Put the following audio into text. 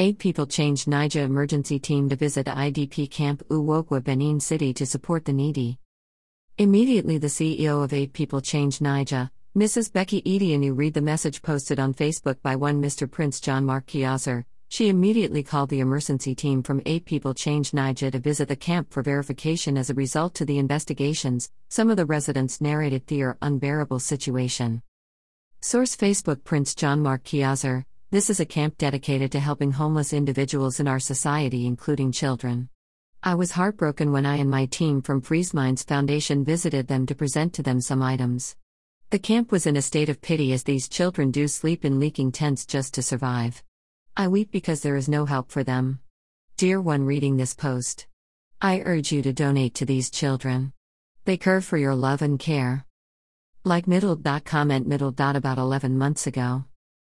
Eight people changed Niger emergency team to visit IDP camp Uhogua, Benin City to support the needy. Immediately, the CEO of Eight People Change Niger, Mrs. Becky Edianu, read the message posted on Facebook by one Mr. Prince John Mark Kiazer. She immediately called the emergency team from Eight People Change Niger to visit the camp for verification as a result to the investigations. Some of the residents narrated their unbearable situation. Source Facebook Prince John Mark Kiazer, this is a camp dedicated to helping homeless individuals in our society, including children. I was heartbroken when I and my team from Freeze Minds Foundation visited them to present to them some items. The camp was in a state of pity as these children do sleep in leaking tents just to survive. I weep because there is no help for them. Dear one reading this post, I urge you to donate to these children. They curve for your love and care. Like middle. Comment middle. About 11 months ago.